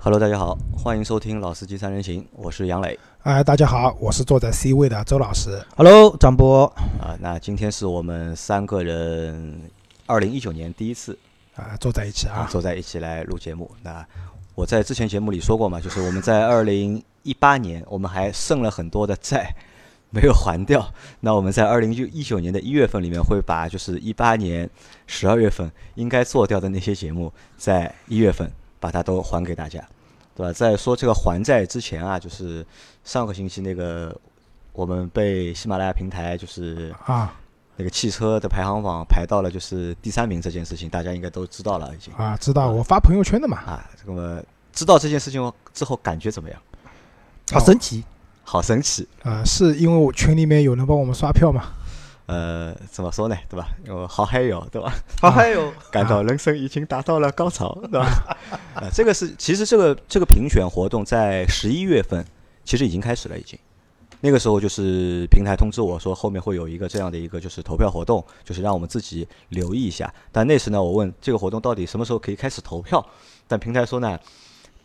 Hello，大家好，欢迎收听《老司机三人行》，我是杨磊。哎，大家好，我是坐在 C 位的周老师。Hello，张波，啊，那今天是我们三个人二零一九年第一次啊，坐在一起啊啊，坐在一起来录节目。那我在之前节目里说过嘛，就是我们在 二零一八年我们还剩了很多的债没有还掉。那我们在二零一九年的一月份里面会把就是一八年十二月份应该做掉的那些节目，在一月份把它都还给大家，对吧？在说这个还债之前啊，就是上个星期那个我们被喜马拉雅平台就是啊。那个汽车的排行榜排到了就是第三名这件事情，大家应该都知道了已经。啊，知道我发朋友圈的嘛，啊。这个知道这件事情之后感觉怎么样？好神奇，好神奇，啊，是因为我群里面有人帮我们刷票嘛，呃，怎么说呢，对吧？因为好嗨哟，对吧？好嗨哟 感到人生已经达到了高潮，对吧？啊，这个是其实这个这个评选活动在十一月份其实已经开始了，已经。那个时候就是平台通知我说后面会有一个这样的一个就是投票活动，就是让我们自己留意一下。但那时呢，我问这个活动到底什么时候可以开始投票，但平台说呢，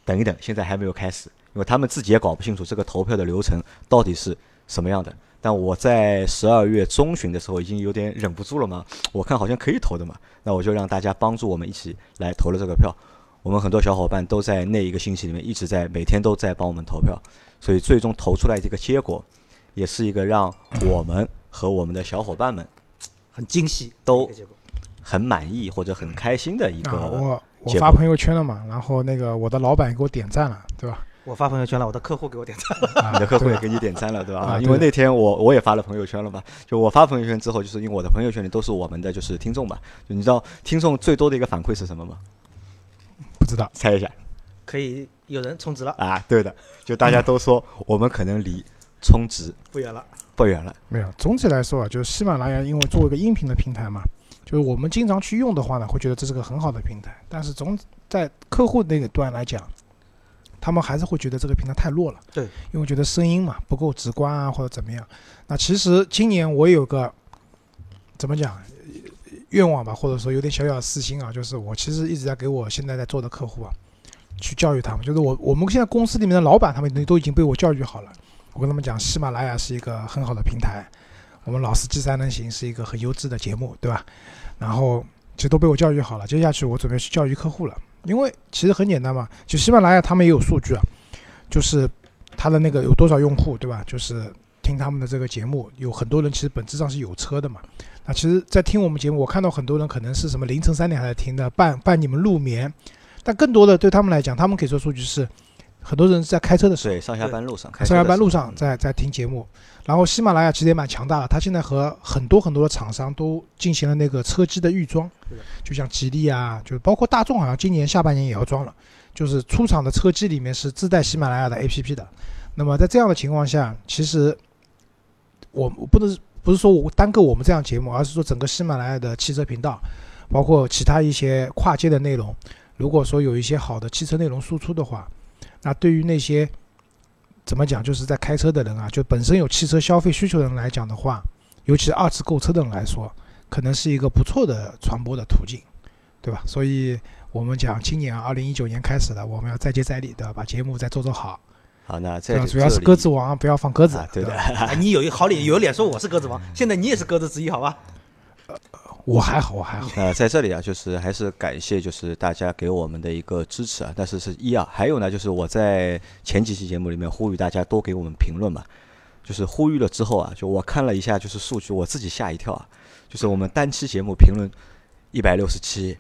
等一等，现在还没有开始，因为他们自己也搞不清楚这个投票的流程到底是什么样的。但我在十二月中旬的时候已经有点忍不住了嘛，我看好像可以投的嘛，那我就让大家帮助我们一起来投了这个票。我们很多小伙伴都在那一个星期里面一直在每天都在帮我们投票，所以最终投出来这个结果，也是一个让我们和我们的小伙伴们很惊喜，都很满意或者很开心的一啊，个。我我发朋友圈了嘛，然后那个我的老板给我点赞了，对吧？我发朋友圈了，我的客户给我点赞，了 你的客户也给你点赞了，对吧？啊因为那天我我也发了朋友圈了嘛，就我发朋友圈之后，就是因为我的朋友圈里都是我们的就是听众嘛，就你知道听众最多的一个反馈是什么吗？不知道猜一下可以有人充值了，啊？对的，就大家都说我们可能离充值不远了。不远了。没有。总体来说啊，就是喜马拉雅，因为作为一个音频的平台嘛，就是我们经常去用的话呢，会觉得这是个很好的平台，但是总在客户那个端来讲，他们还是会觉得这个平台太弱了。对，因为觉得声音嘛不够直观啊，或者怎么样。那其实今年我有个怎么讲愿望吧，或者说有点小小的私心啊，就是我其实一直在给我现在在做的客户啊，去教育他们，就是我我们现在公司里面的老板他们都已经被我教育好了。我跟他们讲，喜马拉雅是一个很好的平台，我们老司机三人行是一个很优质的节目，对吧？然后其实都被我教育好了，接下去我准备去教育客户了，因为其实很简单嘛，就喜马拉雅他们也有数据啊，就是他的那个有多少用户，对吧？就是听他们的这个节目，有很多人其实本质上是有车的嘛。那其实，在听我们节目，我看到很多人可能是什么凌晨三点还在听的，伴伴你们入眠，但更多的对他们来讲，他们给出的数据是，很多人是在开车的时候。对，上下班路上，开上下班路上在在听节目。然后喜马拉雅其实也蛮强大的，它现在和很多很多的厂商都进行了那个车机的预装。就像吉利啊，就是包括大众，好像今年下半年也要装了，就是出厂的车机里面是自带喜马拉雅的 APP 的。那么在这样的情况下，其实我我不能不是说我单个我们这样节目，而是说整个喜马拉雅的汽车频道，包括其他一些跨界的内容，如果说有一些好的汽车内容输出的话，那对于那些怎么讲，就是在开车的人啊，就本身有汽车消费需求的人来讲的话，尤其是二次购车的人来说，可能是一个不错的传播的途径，对吧？所以我们讲今年啊，二零一九年开始了，我们要再接再厉，对吧？把节目再做做好，好，那在对吧？主要是鸽子王，不要放鸽子啊，，对的吧。哎，你有一好脸，有脸说我是鸽子王，现在你也是鸽子之一，好吧？我还好，我还好。呃在这里啊，就是还是感谢就是大家给我们的一个支持啊。但是是一啊，还有呢，就是我在前几期节目里面呼吁大家多给我们评论嘛，就是呼吁了之后啊，就我看了一下就是数据，我自己吓一跳啊，就是我们单期节目评论一百六十七、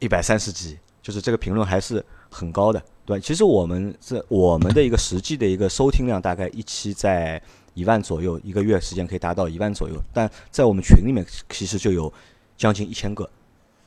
一百三十几，就是这个评论还是很高的，对？其实我们这我们的一个实际的一个收听量大概一期在一万左右，一个月时间可以达到一万左右，但在我们群里面其实就有将近一千个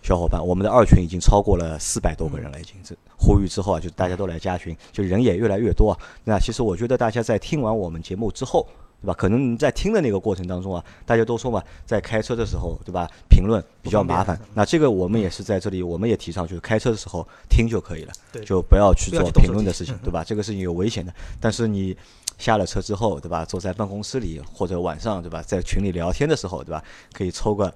小伙伴，我们的二群已经超过了四百多个人了，已经这呼吁之后啊，就大家都来加群，就人也越来越多啊。那其实我觉得大家在听完我们节目之后，对吧？可能你在听的那个过程当中啊，大家都说嘛，在开车的时候，对吧？评论比较麻烦。那这个我们也是在这里，我们也提倡，就是开车的时候听就可以了，就不要去做评论的事情，对吧？这个事情有危险的。但是你下了车之后，对吧？坐在办公室里或者晚上，对吧？在群里聊天的时候，对吧？可以抽个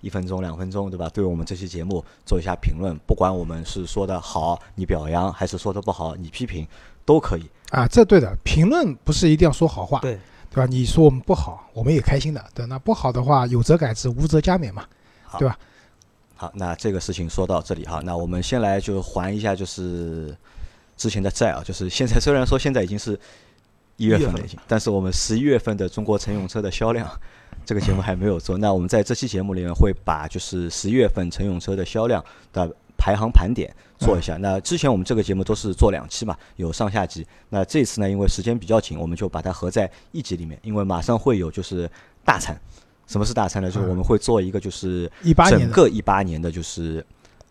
一分钟、两分钟，对吧？对我们这期节目做一下评论，不管我们是说的好，你表扬，还是说的不好，你批评，都可以。啊，这对的，评论不是一定要说好话，对对吧？你说我们不好，我们也开心的，对。那不好的话，有则改之，无则加勉嘛，对吧？好，那这个事情说到这里哈，那我们先来就还一下就是之前的债啊，就是现在虽然说现在已经是一月份了已经，但是我们十一月份的中国乘用车的销量，这个节目还没有做。那我们在这期节目里面会把就是十一月份乘用车的销量的排行盘点做一下。那之前我们这个节目都是做两期嘛，有上下集。那这次呢，因为时间比较紧，我们就把它合在一集里面，因为马上会有就是大餐。什么是大餐呢？就是我们会做一个就是18年的整个一八年的就是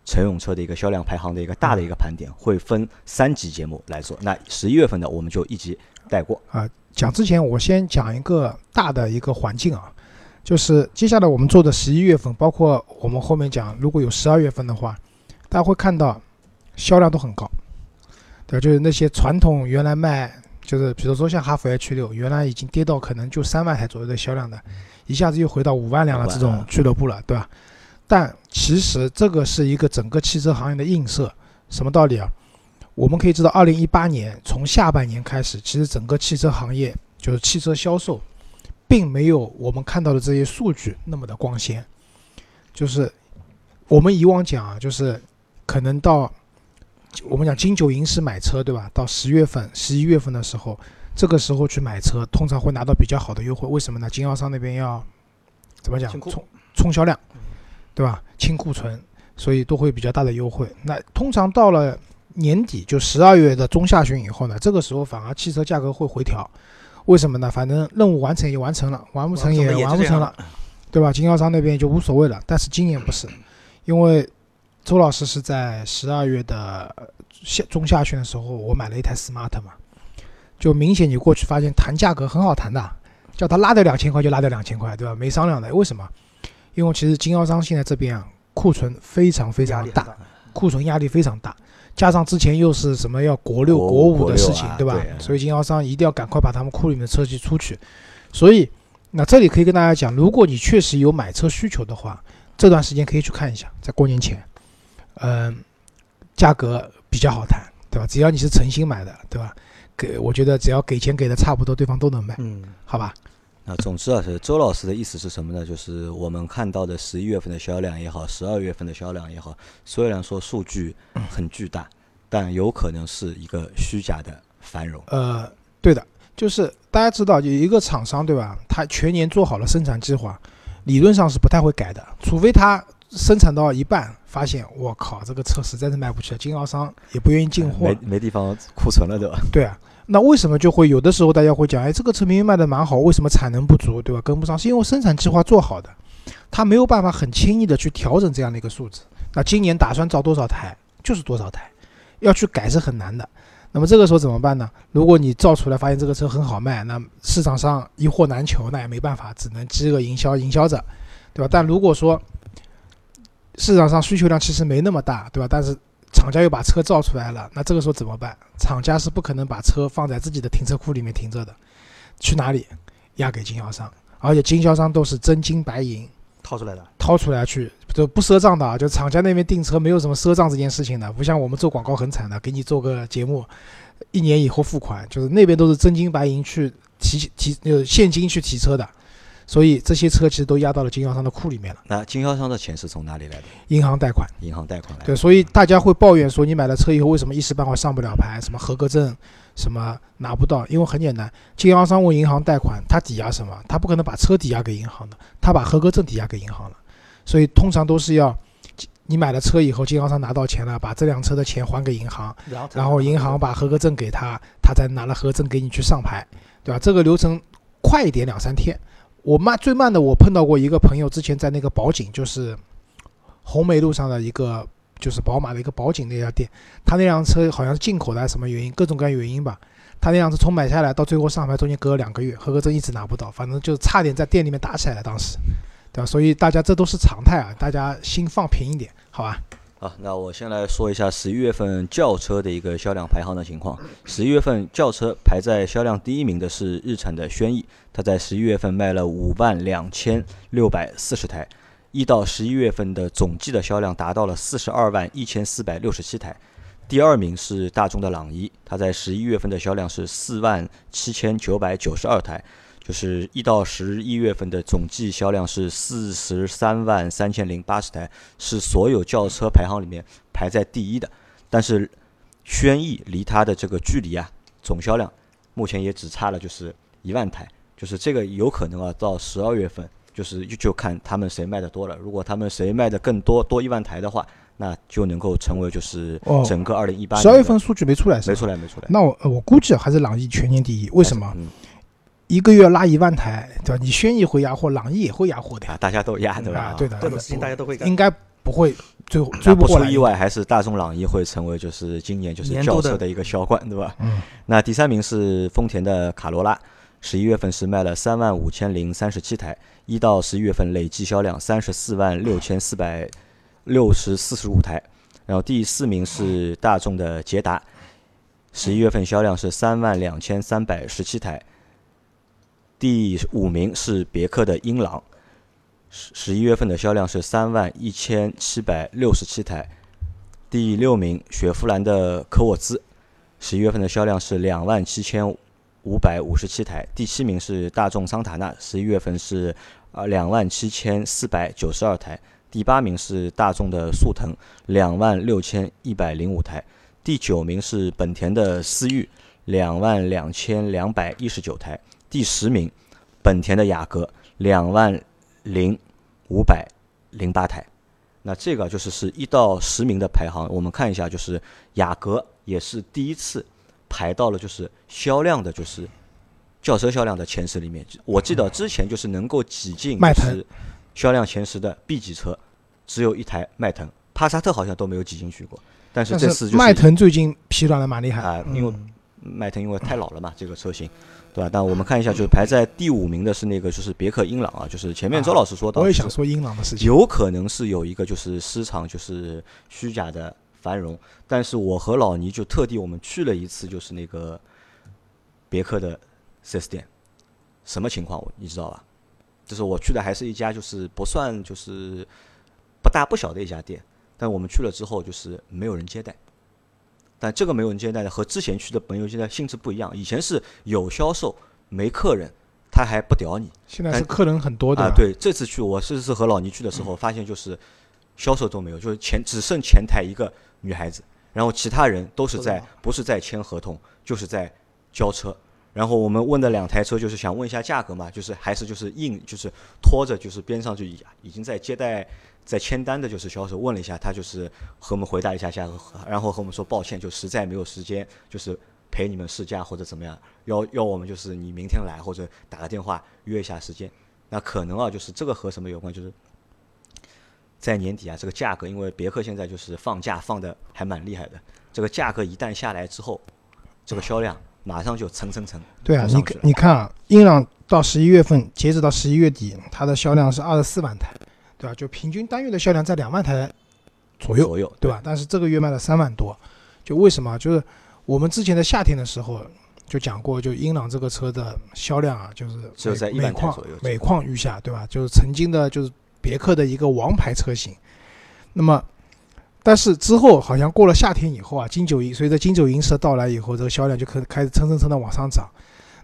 乘用车的一个销量排行的一个大的一个盘点，会分三集节目来做。那十一月份的我们就一集带过。啊，讲之前我先讲一个大的一个环境啊，就是接下来我们做的十一月份，包括我们后面讲如果有十二月份的话，大家会看到销量都很高，对吧，就是那些传统原来卖，就是比如说像哈弗 H 六，原来已经跌到可能就三万台左右的销量的，一下子又回到五万辆了这种俱乐部了，对吧？但其实这个是一个整个汽车行业的映射，什么道理啊？我们可以知道，二零一八年从下半年开始，其实整个汽车行业就是汽车销售，并没有我们看到的这些数据那么的光鲜。就是我们以往讲啊，就是可能到我们讲金九银十买车，对吧？到十月份、十一月份的时候，这个时候去买车，通常会拿到比较好的优惠。为什么呢？经销商那边要怎么讲冲冲销量，对吧？清库存，所以都会比较大的优惠。那通常到了年底，就十二月的中下旬以后呢，这个时候反而汽车价格会回调。为什么呢？反正任务完成也完成了，完不成也完不成了，对吧？经销商那边就无所谓了。但是今年不是，因为周老师是在十二月的下中下旬的时候，我买了一台 smart 嘛，就明显你过去发现谈价格很好谈的，叫他拉掉两千块就拉掉两千块，对吧？没商量的。为什么？因为其实经销商现在这边啊，库存非常非常大。库存压力非常大，加上之前又是什么要国六、国国五的事情，对吧？所以经销商一定要赶快把他们库里面的车去出去。所以，那这里可以跟大家讲，如果你确实有买车需求的话，这段时间可以去看一下，在过年前，嗯、价格比较好谈，对吧？只要你是诚心买的，对吧？给我觉得只要给钱给的差不多，对方都能卖，嗯，好吧？那总之啊，是周老师的意思是什么呢？就是我们看到的十一月份的销量也好，十二月份的销量也好，虽然说数据很巨大，但有可能是一个虚假的繁荣。呃，对的，就是大家知道，有一个厂商对吧？他全年做好了生产计划，理论上是不太会改的，除非他生产到一半发现，我靠，这个车实在是卖不去了，经销商也不愿意进货没，没地方库存了，对吧？对啊。那为什么就会有的时候大家会讲，哎，这个车明明卖的蛮好，为什么产能不足，对吧？跟不上，是因为生产计划做好的，他没有办法很轻易的去调整这样的一个数字。那今年打算造多少台就是多少台，要去改是很难的。那么这个时候怎么办呢？如果你造出来发现这个车很好卖，那市场上一货难求，那也没办法，只能饥饿营销，营销着，对吧？但如果说市场上需求量其实没那么大，对吧？但是厂家又把车造出来了，那这个时候怎么办？厂家是不可能把车放在自己的停车库里面停着的，去哪里？押给经销商，而且经销商都是真金白银掏出来的。掏出来去，就不赊账的啊！就厂家那边订车没有什么赊账这件事情的，不像我们做广告很惨的，给你做个节目，一年以后付款，就是那边都是真金白银去提提呃现金去提车的，所以这些车其实都压到了经销商的库里面了，那经销商的钱是从哪里来的？银行贷款。银行贷款来的。对，所以大家会抱怨说，你买了车以后为什么一时半会上不了牌，什么合格证什么拿不到？因为很简单，经销商问银行贷款，他抵押什么？他不可能把车抵押给银行的，他把合格证抵押给银行了。所以通常都是要你买了车以后，经销商拿到钱了，把这辆车的钱还给银行，然后银行把合格证给他，他再拿了合格证给你去上牌，对吧？这个流程快一点两三天。我慢最慢的，我碰到过一个朋友，之前在那个宝景，就是红梅路上的一个，就是宝马的一个宝景那家店，他那辆车好像是进口的，还是什么原因，各种各样原因吧。他那辆车从买下来到最后上牌，中间隔了两个月，合格证一直拿不到，反正就差点在店里面打起来了，当时，对吧？所以大家这都是常态啊，大家心放平一点，好吧？好，那我先来说一下十一月份轿车的一个销量排行的情况。十一月份轿车排在销量第一名的是日产的轩逸，它在十一月份卖了五万两千六百四十台，一到十一月份的总计的销量达到了四十二万一千四百六十七台。第二名是大众的朗逸，它在十一月份的销量是四万七千九百九十二台，就是一到十一月份的总计销量是四十三万三千零八十台，是所有轿车排行里面排在第一的。但是轩逸离它的这个距离啊，总销量目前也只差了就是一万台，就是这个有可能啊，到十二月份就是就看他们谁卖的多了。如果他们谁卖的更多，多一万台的话。那就能够成为就是整个二零一八十二月份数据没出来是没出来没出来。那我我估计还是朗逸全年第一，为什么？一个月拉一万台，对吧？你轩逸会压货，朗逸也会压货的呀，大家都压对吧？对的，这种事情大家都会干，应该不会追追不过来。意外，还是大众朗逸会成为就是今年就是轿车的一个销冠，对吧？嗯。那第三名是丰田的卡罗拉，十一月份是卖了三万五千零三十七台，一到十一月份累计销量三十四万六千四百。六十四十五台，然后第四名是大众的捷达，十一月份销量是三万两千三百十七台。第五名是别克的英朗，十十一月份的销量是三万一千七百六十七台。第六名雪佛兰的科沃兹，十一月份的销量是两万七千五百五十七台。第七名是大众桑塔纳，十一月份是啊两万七千四百九十二台。第八名是大众的速腾，两万六千一百零五台；第九名是本田的思域，两万两千两百一十九台；第十名，本田的雅阁，两万零五百零八台。那这个就是是一到十名的排行，我们看一下，就是雅阁也是第一次排到了就是销量的，就是轿车销量的前十里面。我记得之前就是能够挤进是销量前十的 B 级车，只有一台迈腾，帕萨特好像都没有挤进去过。但是这次迈腾最近疲软的蛮厉害啊，因为迈腾因为太老了嘛，这个车型，对吧？但我们看一下，就是排在第五名的是那个就是别克英朗啊，就是前面周老师说到，我也想说英朗的事情，有可能是有一个就是市场就是虚假的繁荣，但是我和老倪就特地我们去了一次，就是那个别克的四 S 店，什么情况我你知道吧？就是我去的还是一家就是不算就是不大不小的一家店，但我们去了之后就是没有人接待。但这个没有人接待的和之前去的朋友接待性质不一样。以前是有销售没客人，他还不屌你。现在是客人很多的啊。对，这次去我是是和老倪去的时候，发现就是销售都没有，就是前只剩前台一个女孩子，然后其他人都是在不是在签合同，就是在交车。然后我们问的两台车，就是想问一下价格嘛，就是还是就是硬就是拖着，就是边上就已已经在接待在签单的，就是销售问了一下，他就是和我们回答一下价格，然后和我们说抱歉，就实在没有时间，就是陪你们试驾或者怎么样，要要我们就是你明天来或者打个电话约一下时间。那可能啊，就是这个和什么有关？就是在年底啊，这个价格，因为别克现在就是放假放的还蛮厉害的，这个价格一旦下来之后，这个销量。马上就蹭蹭蹭。对啊，你你看啊，英朗到十一月份，截止到十一月底，它的销量是二十四万台，对吧？就平均单月的销量在两万台左右，左右，对吧？但是这个月卖了三万多，就为什么？就是我们之前的夏天的时候就讲过，就英朗这个车的销量啊，就是只有在一万台左右，每况愈下，对吧？就是曾经的，就是别克的一个王牌车型，那么。但是之后好像过了夏天以后啊，金九银随着金九银十的到来以后，这个销量就开开始蹭蹭蹭的往上涨。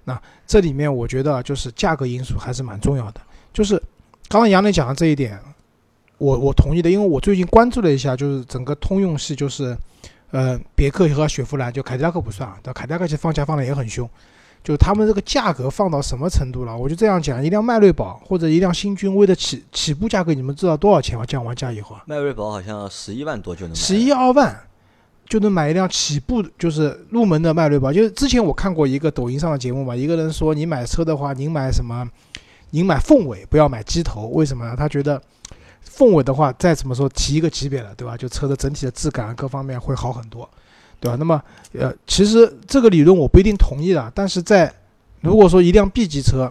那这里面我觉得就是价格因素还是蛮重要的。就是刚刚杨磊讲的这一点，我我同意的，因为我最近关注了一下，就是整个通用系，就是呃别克和雪佛兰，就凯迪拉克不算啊，但凯迪拉克其实放假放的也很凶。就他们这个价格放到什么程度了？我就这样讲，一辆迈锐宝或者一辆新君威的起起步价格，你们知道多少钱吗？降完价以后啊，迈锐宝好像十一万多就能十一二万就能买一辆起步就是入门的迈锐宝。就是之前我看过一个抖音上的节目嘛，一个人说你买车的话，您买什么？您买凤尾，不要买鸡头。为什么呢？他觉得凤尾的话，再怎么说提一个级别了，对吧？就车的整体的质感各方面会好很多。对吧？那么，呃，其实这个理论我不一定同意的。但是在如果说一辆 B 级车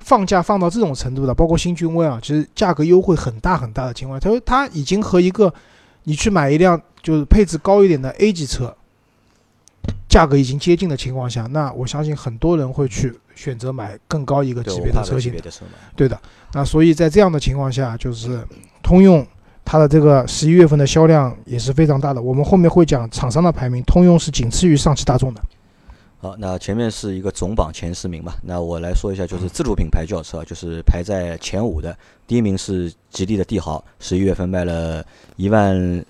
放价放到这种程度的，包括新君威啊，其实价格优惠很大很大的情况，他说他已经和一个你去买一辆就是配置高一点的 A 级车价格已经接近的情况下，那我相信很多人会去选择买更高一个，级别的车型。对的，那所以在这样的情况下，就是通用它的这个十一月份的销量也是非常大的。我们后面会讲厂商的排名，通用是仅次于上汽大众的。好，那前面是一个总榜前十名嘛，那我来说一下，就是自主品牌轿车，就是排在前五的，第一名是吉利的帝豪，十一月份卖了一万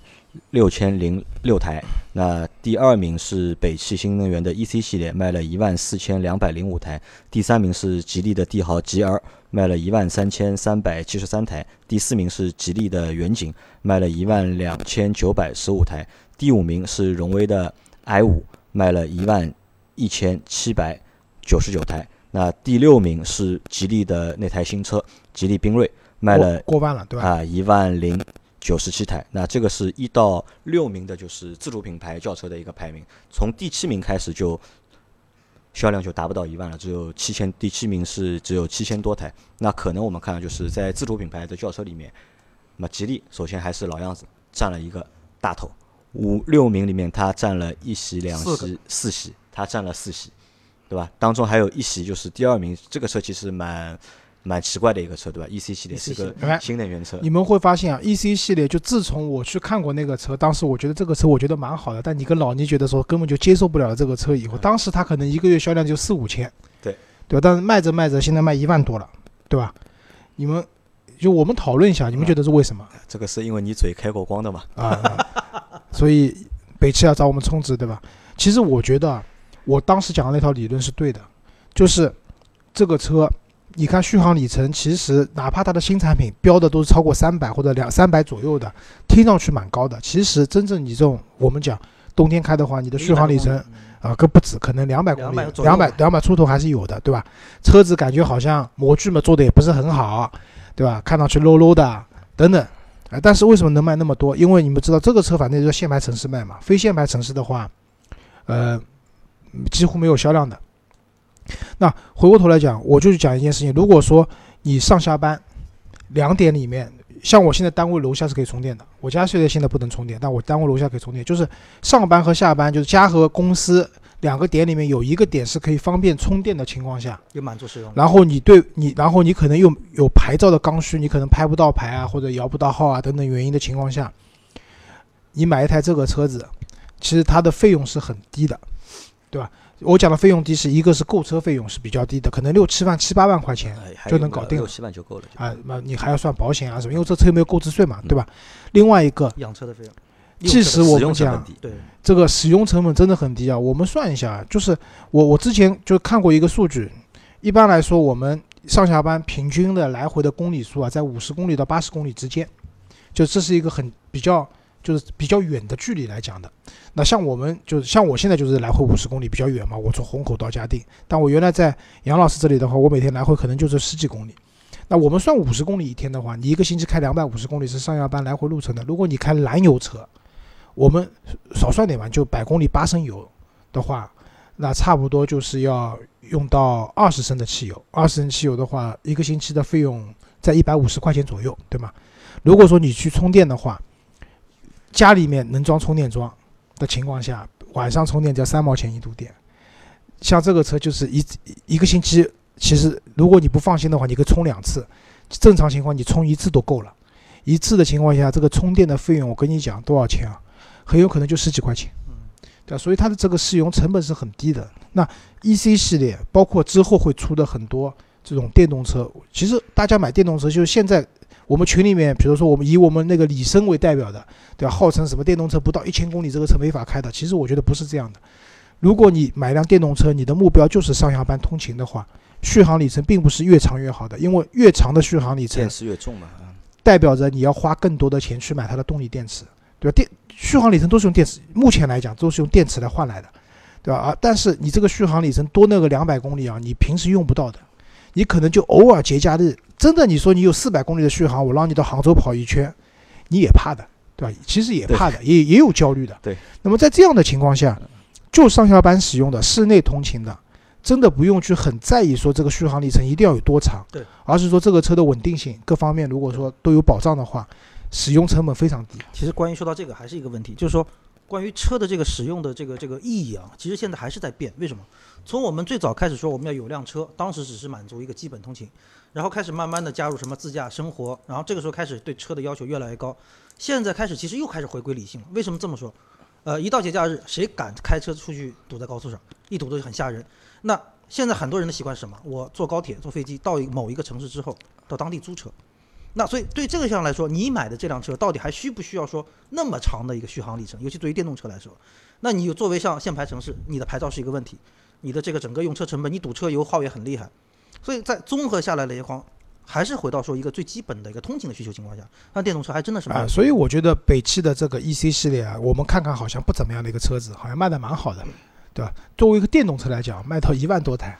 六千零六台，那第二名是北汽新能源的 EC 系列，卖了一万四千两百零五台，第三名是吉利的帝豪 GR，卖了一万三千三百七十三台，第四名是吉利的远景，卖了一万两千九百十五台，第五名是荣威的 i 五，卖了一万一千七百九十九台。那第六名是吉利的那台新车，吉利缤瑞，卖了过过万了，对吧？啊一万零九十七台。那这个是一到六名的，就是自主品牌轿车的一个排名。从第七名开始就销量就达不到一万了，只有七千。第七名是只有七千多台。那可能我们看到就是在自主品牌的轿车里面，那么吉利首先还是老样子，占了一个大头。五六名里面，它占了一席、两席、四席，它占了四席，对吧？当中还有一席就是第二名，这个车其实蛮蛮奇怪的一个车，对吧？EC 系列是个新能源车，你们会发现啊，EC 系列就自从我去看过那个车，当时我觉得这个车我觉得蛮好的，但你跟老倪觉得说根本就接受不了这个车以后，嗯当时它可能一个月销量就四五千，对对吧？但是卖着卖着现在卖一万多了，对吧？你们就我们讨论一下，你们觉得是为什么这个是因为你嘴开过光的嘛？啊？所以北汽要找我们充值，对吧？其实我觉得啊我当时讲的那套理论是对的，就是这个车。你看续航里程，其实哪怕它的新产品标的都是超过三百或者两三百左右的，听上去蛮高的。其实真正你这种我们讲冬天开的话，你的续航里程啊，更不止，可能两百公里200，左右两百两百出头还是有的，对吧？车子感觉好像模具嘛做的也不是很好，对吧？看上去 low low 的等等，啊，但是为什么能卖那么多？因为你们知道这个车反正就是限牌城市卖嘛，非限牌城市的话，呃，几乎没有销量的。那回过头来讲，我就是讲一件事情，如果说你上下班两点里面，像我现在单位楼下是可以充电的，我家现在现在不能充电，但我单位楼下可以充电。就是上班和下班，就是家和公司两个点里面有一个点是可以方便充电的情况下，有满足使用。然后你对你，然后你可能又有牌照的刚需，你可能拍不到牌啊，或者摇不到号啊等等原因的情况下，你买一台这个车子，其实它的费用是很低的，对吧？我讲的费用低是一个是购车费用是比较低的，可能六七万、七八万块钱就能搞定了六七万就够了。啊，那你还要算保险啊什么，因为这车没有购置税嘛，对吧？另外一个，养车的费用，即使我们讲这个使用成本真的很低啊。我们算一下，就是我我之前就看过一个数据，一般来说我们上下班平均的来回的公里数啊，在五十公里到八十公里之间，就这是一个很比较就是比较远的距离来讲的。那像我们就是像我现在就是来回五十公里比较远嘛，我从虹口到嘉定，但我原来在杨老师这里的话，我每天来回可能就是十几公里。那我们算五十公里一天的话，你一个星期开两百五十公里是上下班来回路程的。如果你开燃油车，我们少算点吧，就百公里八升油的话，那差不多就是要用到二十升的汽油。二十升汽油的话，一个星期的费用在一百五十块钱左右，对吗？如果说你去充电的话，家里面能装充电桩的情况下，晚上充电只要三毛钱一度电。像这个车就是一一个星期，其实如果你不放心的话，你可以充两次。正常情况你充一次都够了。一次的情况下，这个充电的费用我跟你讲多少钱啊？很有可能就十几块钱，对吧？所以它的这个使用成本是很低的。那 EC 系列包括之后会出的很多这种电动车，其实大家买电动车就是现在我们群里面，比如说我们以我们那个李生为代表的，对吧？号称什么电动车不到一千公里这个车没法开的，其实我觉得不是这样的。如果你买辆电动车，你的目标就是上下班通勤的话，续航里程并不是越长越好的，因为越长的续航里程电池越重嘛。啊代表着你要花更多的钱去买它的动力电池，对吧？电续航里程都是用电池，目前来讲都是用电池来换来的，对吧？啊，但是你这个续航里程多那个两百公里啊，你平时用不到的，你可能就偶尔节假日，真的你说你有四百公里的续航，我让你到杭州跑一圈，你也怕的，对吧？其实也怕的，也也有焦虑的。对。那么在这样的情况下，就上下班使用的室内通勤的，真的不用去很在意说这个续航里程一定要有多长，对，而是说这个车的稳定性各方面如果说都有保障的话，使用成本非常低。其实关于说到这个，还是一个问题，就是说关于车的这个使用的这个这个意义啊，其实现在还是在变。为什么？从我们最早开始说我们要有辆车，当时只是满足一个基本通勤，然后开始慢慢的加入什么自驾生活，然后这个时候开始对车的要求越来越高。现在开始其实又开始回归理性了。为什么这么说？呃，一到节假日，谁敢开车出去堵在高速上？一堵都很吓人。那现在很多人的习惯是什么？我坐高铁、坐飞机到某一个城市之后，到当地租车。那所以对这个项来说，你买的这辆车到底还需不需要说那么长的一个续航里程？尤其对于电动车来说，那你作为像限牌城市，你的牌照是一个问题，你的这个整个用车成本，你堵车油耗也很厉害。所以在综合下来的话，还是回到说一个最基本的一个通勤的需求情况下，那电动车还真的是啊、蛮。所以我觉得北汽的这个 EC 系列啊，我们看看好像不怎么样的一个车子，好像卖的蛮好的，对吧？作为一个电动车来讲，卖到一万多台，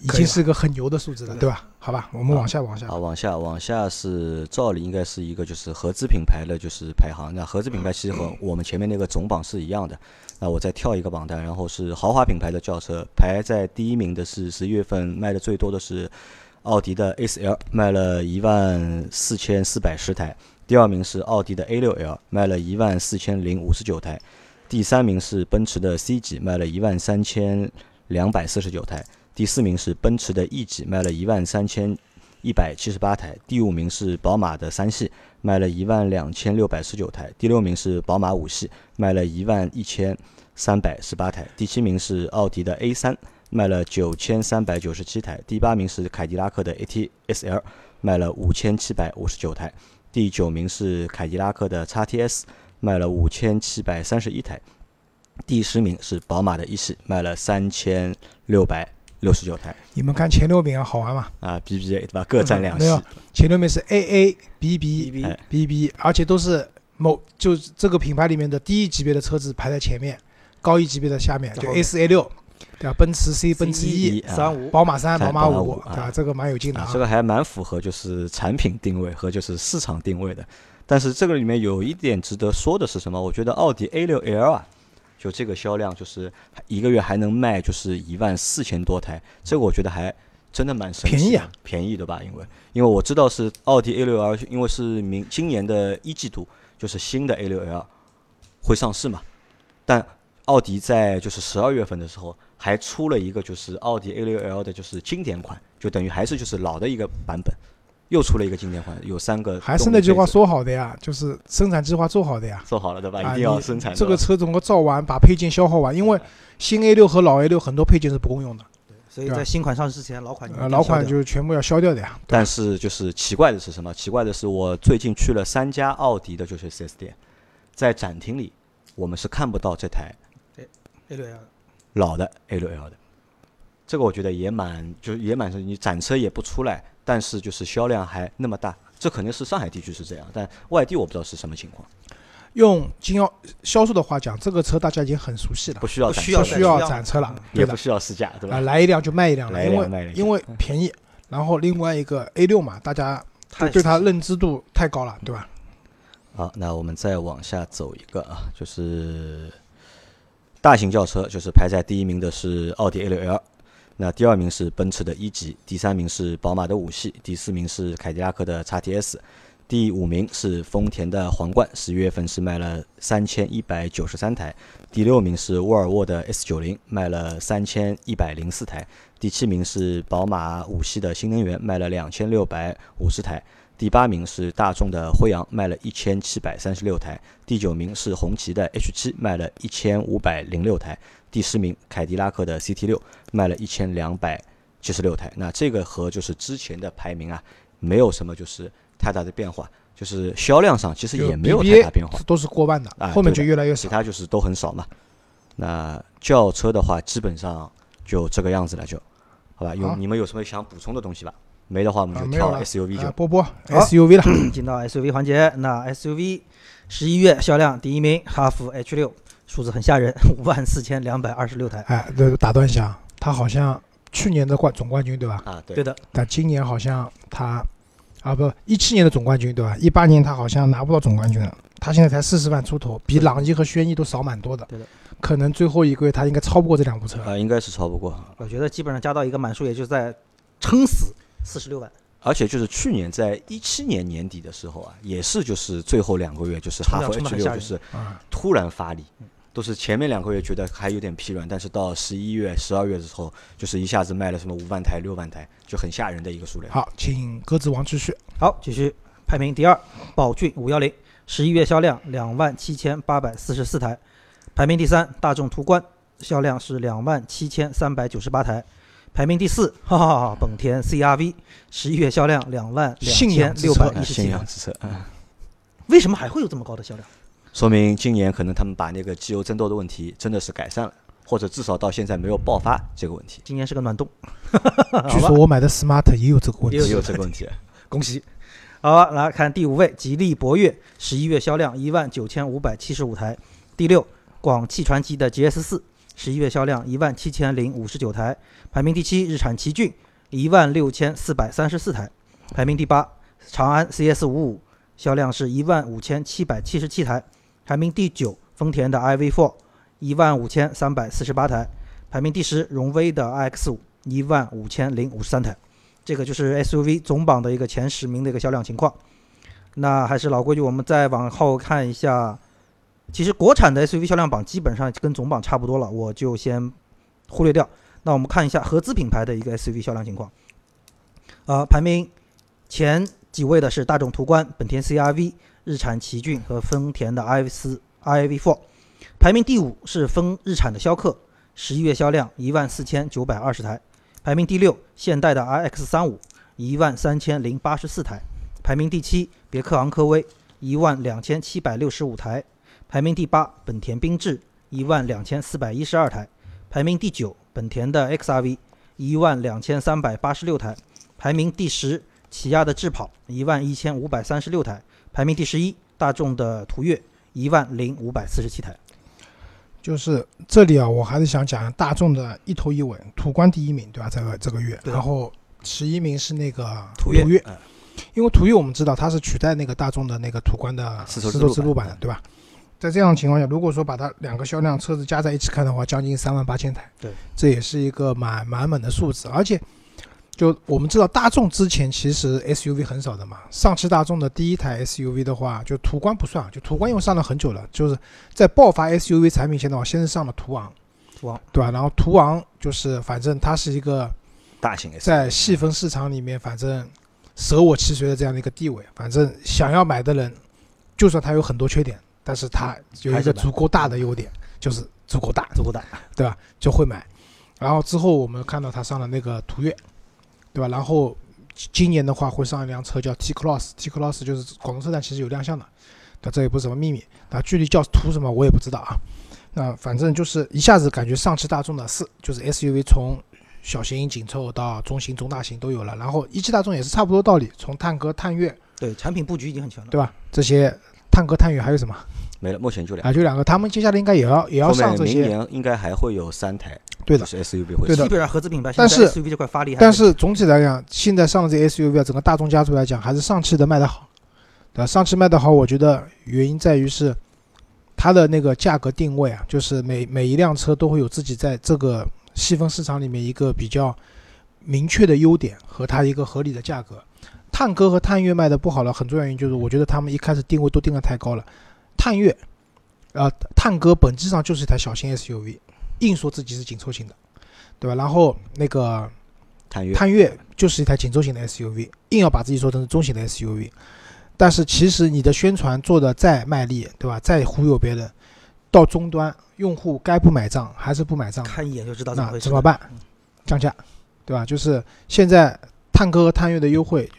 已经是个很牛的数字了，对吧？好吧，我们往下往下好，。往下往下是照理应该是一个就是合资品牌的就是排行。那合资品牌其实和我们前面那个总榜是一样的。那我再跳一个榜单，然后是豪华品牌的轿车，排在第一名的是十一月份卖的最多的是奥迪的 A4L，卖了一万四千四百十台。第二名是奥迪的 A6L，卖了一万四千零五十九台。第三名是奔驰的 C 级，卖了一万三千两百四十九台。第四名是奔驰的 E 级，卖了一万三千一百七十八台。第五名是宝马的三系，卖了一万两千六百十九台。第六名是宝马五系，卖了一万一千三百十八台。第七名是奥迪的 A 三，卖了九千三百九十七台。第八名是凯迪拉克的 AT SL，卖了五千七百五十九台。第九名是凯迪拉克的 XTS，卖了五千七百三十一台。第十名是宝马的一系，卖了三千六百六十九台。你们看前六名啊，好玩吗？啊，BBA 对吧？各占两席。没有，前六名是 AA、BB、BB 哎 BB，而且都是某就是这个品牌里面的低一级别的车子排在前面，高一级别的下面，就在后面 A 四 A 六，对吧？奔驰 C、奔驰 E E、啊三五，宝马三、宝马五，对吧？啊这个蛮有劲的啊。啊这个还蛮符合就是产品定位和就是市场定位的。但是这个里面有一点值得说的是什么？我觉得奥迪 A 六 L 啊，就这个销量就是一个月还能卖就是一万四千多台，这个我觉得还真的蛮神奇的。便宜啊，便宜对吧？因为因为我知道是奥迪 A 六 L，因为是明今年的一季度就是新的 A 六 L 会上市嘛，但奥迪在就是十二月份的时候还出了一个就是奥迪 A 六 L 的就是经典款，就等于还是就是老的一个版本，又出了一个经典款，有三个。还是那句话，说好的呀，就是生产计划做好的呀。做好了对吧？啊，一定要生产这个车总共造完，把配件消耗完，因为新 A 六和老 A 六很多配件是不共用的，对所以在新款上市之前，老款就呃，老款就全部要消掉的呀。但是就是奇怪的是什么？奇怪的是我最近去了三家奥迪的就是 4S 店，在展厅里我们是看不到这台 A 六 L 老的 A 六 L 的，这个我觉得也蛮，就是也蛮是你展车也不出来，但是就是销量还那么大，这肯定是上海地区是这样，但外地我不知道是什么情况，用经销销售的话讲，这个车大家已经很熟悉了不，需要不需要需要再需要展车了，也不。需要试驾，对啊，吧？来一辆就卖一辆了，来一因辆卖一辆为因为便宜，然后另外一个 A 六嘛，大家太对它认知度太高了，对吧？好，那我们再往下走一个啊，就是大型轿车，就是排在第一名的是奥迪 A6L，那第二名是奔驰的一级，第三名是宝马的五系，第四名是凯迪拉克的 XTS，第五名是丰田的皇冠，十月份是卖了三千一百九十三台，第六名是沃尔沃的 S90，卖了三千一百零四台，第七名是宝马五系的新能源，卖了两千六百五十台。第八名是大众的辉昂，卖了一千七百三十六台；第九名是红旗的 H 7卖了一千五百零六台；第十名凯迪拉克的 CT 六卖了一千两百七十六台。那这个和就是之前的排名啊，没有什么就是太大的变化，就是销量上其实也没有太大变化，都是过万的啊，后面就越来越少。其他就是都很少嘛。那轿车的话，基本上就这个样子了，就好吧？有好你们有什么想补充的东西吧？没的话，我们啊，就跳 SUV 就啊波波 SUV 了，进到 SUV 环节，那 SUV 十一月销量第一名，哈弗 H 六，数字很吓人，五万四千两百二十六台。哎，对，打断一下，他好像去年的冠总冠军对吧？啊，对对的，但今年好像他啊不，一七年的总冠军对吧？一八年他好像拿不到总冠军了，他现在才四十万出头，比朗逸和轩逸都少蛮多的。对的，可能最后一个月他应该超不过这两部车。啊，应该是超不过。我觉得基本上加到一个满数，也就在撑死四十六万。而且就是去年在一七年年底的时候啊，也是就是最后两个月，就是哈弗 H 六就是啊，突然发力，都是前面两个月觉得还有点疲软，但是到十一月、十二月的时候，就是一下子卖了什么五万台、六万台，就很吓人的一个数量。好，请鸽子王继续。好，继续排名第二，宝骏五幺零，十一月销量两万七千八百四十四台。排名第三，大众途观，销量是两万七千三百九十八台。排名第四，哈哈哈，本田 CRV，十一月销量两万两千六百一十七台。仰之车，嗯，为什么还会有这么高的销量？说明今年可能他们把那个机油增多的问题真的是改善了，或者至少到现在没有爆发这个问题，今年是个暖冬，据说我买的 smart 也有这个问题也有这个问题。恭喜。好吧，来看第五位，吉利博越，十一月销量一万九千五百七十五台。第六，广汽传祺的 GS 四，十一月销量一万七千零五十九台。排名第七，日产奇骏，一万六千四百三十四台。排名第八，长安 CS 五五，销量是一万五千七百七十七台。排名第九，丰田的 iV4，一万五千三百四十八台。排名第十，荣威的 iX 五，一万五千零五十三台。这个就是 SUV 总榜的一个前十名的一个销量情况。那还是老规矩，我们再往后看一下。其实国产的 SUV 销量榜基本上跟总榜差不多了，我就先忽略掉。那我们看一下合资品牌的一个 SUV 销量情况。呃，排名前几位的是大众途观、本田 CR-V、日产奇骏和丰田的 iV 四 iV4。排名第五是丰日产的逍客，十一月销量一万四千九百二十台。排名第六，现代的 i X 三五一万三千零八十四台。排名第七，别克昂科威一万两千七百六十五台。排名第八，本田缤智一万两千四百一十二台。排名第九，本田的 XRV 一万两千三百八十六台。排名第十，起亚的智跑一万一千五百三十六台。排名第十一，大众的途岳一万零五百四十七台。就是这里啊，我还是想讲大众的一头一尾，途观第一名，对吧？这个这个月，然后十一名是那个途岳嗯因为途岳我们知道它是取代那个大众的那个途观的丝绸之路版的，对吧？在这样的情况下，如果说把它两个销量车子加在一起看的话，将近三万八千台，对，这也是一个蛮蛮猛的数字。而且，就我们知道大众之前其实 SUV 很少的嘛，上汽大众的第一台 SUV 的话，就途观不算，就途观因为上了很久了，就是在爆发 SUV 产品线的话，先是上了途昂，途昂对吧？然后途昂就是反正它是一个大型在细分市场里面，反正舍我其谁的这样的一个地位。反正想要买的人，就算它有很多缺点，但是它有一个足够大的优点，就是足够大，足够大。对吧？就会买。然后之后我们看到它上了那个途岳，对吧？然后今年的话会上一辆车叫 T Cross，T Cross 就是广州车展其实有亮相的，那这也不是什么秘密。那具体叫图什么我也不知道啊。那反正就是一下子感觉上汽大众的四就是 SUV 从小型紧凑到中型、中大型都有了，然后一汽大众也是差不多道理，从探歌、探岳，对，产品布局已经很强了。对吧？这些探歌、探岳还有什么没了，目前就两啊？就两个，他们接下来应该也要也要后面明上这些，年应该还会有三台，对的。是 SUV 会对的基本上合资品牌但现在是 SUV 这块发力但是总体来讲，现在上的这 SUV 啊，整个大众家族来讲，还是上汽的卖得好，对吧？上汽卖得好，我觉得原因在于是它的那个价格定位啊，就是每每一辆车都会有自己在这个细分市场里面一个比较明确的优点和它一个合理的价格。探歌和探岳卖的不好了，很重要原因就是我觉得他们一开始定位都定的太高了。探岳，呃，探歌本质上就是一台小型 SUV，硬说自己是紧凑型的，对吧？然后那个探岳探岳就是一台紧凑型的 SUV，硬要把自己说成是中型的 SUV，但是其实你的宣传做的再卖力，对吧？再忽悠别人，到终端用户该不买账还是不买账，看一眼就知道怎么那回事。怎么办？降价，对吧？就是现在探歌和探岳的优惠，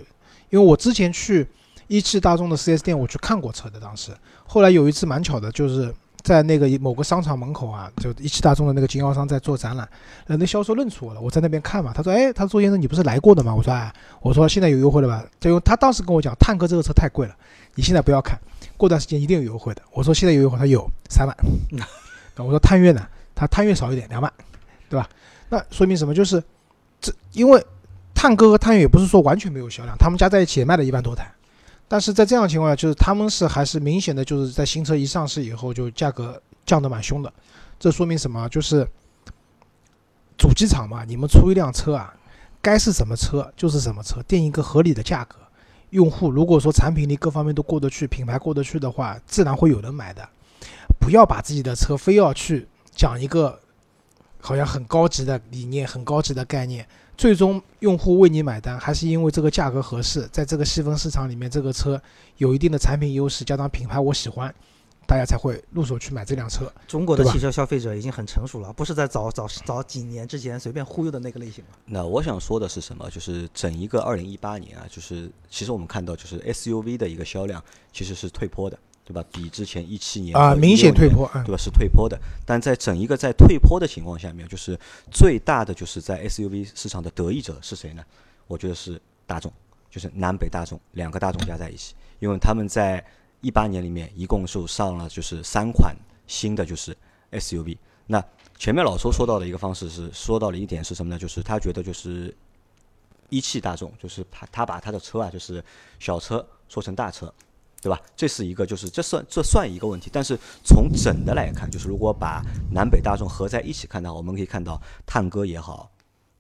因为我之前去一汽大众的 4S 店，我去看过车的，当时后来有一次蛮巧的，就是在那个某个商场门口啊，就一汽大众的那个经销商在做展览，呃，那销售认出我了，我在那边看嘛，他说，哎，他说周先生你不是来过的吗？我说，哎，我说现在有优惠了吧？就他当时跟我讲，探哥这个车太贵了，你现在不要看，过段时间一定有优惠的。我说现在有优惠，他有三万，那 我说探岳呢？他探岳少一点，两万，对吧？那说明什么？就是这，因为探哥和探岳也不是说完全没有销量，他们加在一起也卖了一万多台。但是在这样的情况下，就是他们是还是明显的，就是在新车一上市以后，就价格降得蛮凶的。这说明什么？就是主机厂嘛，你们出一辆车啊，该是什么车就是什么车，定一个合理的价格。用户如果说产品力各方面都过得去，品牌过得去的话，自然会有人买的。不要把自己的车非要去讲一个好像很高级的理念、很高级的概念，最终用户为你买单，还是因为这个价格合适，在这个细分市场里面，这个车有一定的产品优势，加上品牌我喜欢，大家才会入手去买这辆车。中国的汽车消费者已经很成熟了，不是在早早早几年之前随便忽悠的那个类型了。那我想说的是什么？就是整一个二零一八年啊，就是其实我们看到，就是 SUV 的一个销量其实是退坡的，对吧？比之前一七年啊、和16年明显退坡，嗯对，吧？是退坡的。但在整一个在退坡的情况下面，就是最大的就是在 SUV 市场的得益者是谁呢？我觉得是大众，就是南北大众两个大众加在一起，因为他们在一八年里面一共是上了就是三款新的就是 SUV。那前面老周说到的一个方式是说到了一点是什么呢？就是他觉得就是一汽大众，就是他他把他的车啊，就是小车说成大车，对吧？这是一个，就是这算这算一个问题。但是从整的来看，就是如果把南北大众合在一起看的话，我们可以看到探歌也好，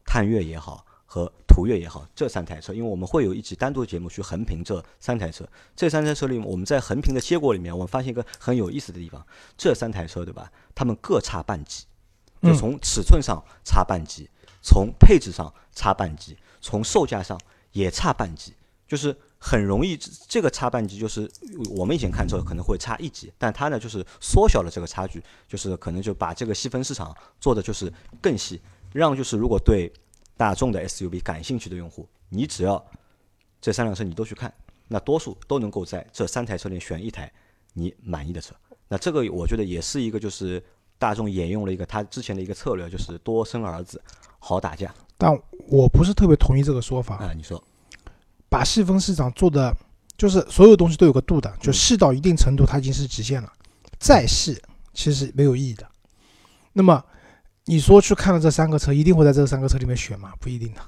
探岳也好和途岳也好，这三台车，因为我们会有一期单独的节目去横评这三台车。这三台车里面，我们在横评的结果里面，我们发现一个很有意思的地方，这三台车对吧？它们各差半级，就嗯从尺寸上差半级，从配置上差半级，从售价上也差半级，就是很容易这个差半级，就是我们以前看车可能会差一级，但它呢就是缩小了这个差距，就是可能就把这个细分市场做的就是更细，让就是如果对大众的 SUV 感兴趣的用户，你只要这三辆车你都去看，那多数都能够在这三台车里选一台你满意的车。那这个我觉得也是一个就是大众沿用了一个他之前的一个策略，就是多生儿子好打架但我不是特别同意这个说法。啊。你说把细分市场做的，就是所有东西都有个度的，就嗯细到一定程度，它已经是极限了。再细其实没有意义的。那么你说去看了这三个车，一定会在这三个车里面选吗？不一定的。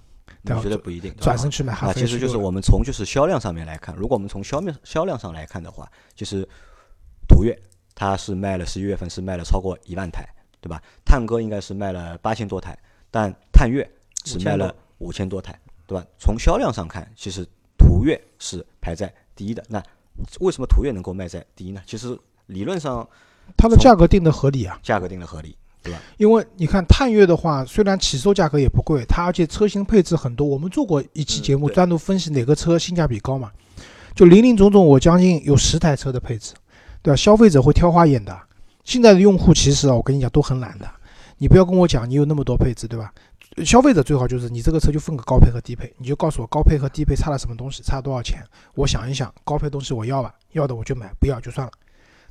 我觉得不一定？转身去买哈啊，弗其实就是我们从就是销量上面来看，如果我们从销面销量上来看的话，就是途岳它是卖了十一月份是卖了超过一万台，对吧？探歌应该是卖了八千多台，但探岳只卖了五千多台，对吧？从销量上看，其实途岳是排在第一的。那为什么途岳能够卖在第一呢？其实理论上它的价格定的合理啊。价格定的合理，对吧因为你看探岳的话，虽然起售价格也不贵，它而且车型配置很多。我们做过一期嗯节目，对单独分析哪个车性价比高嘛，就零零总总，我将近有十台车的配置，对吧？消费者会挑花眼的。现在的用户其实啊，我跟你讲都很懒的，你不要跟我讲你有那么多配置，对吧？消费者最好就是你这个车就分个高配和低配，你就告诉我高配和低配差了什么东西，差多少钱，我想一想，高配东西我要吧，要的我就买，不要就算了，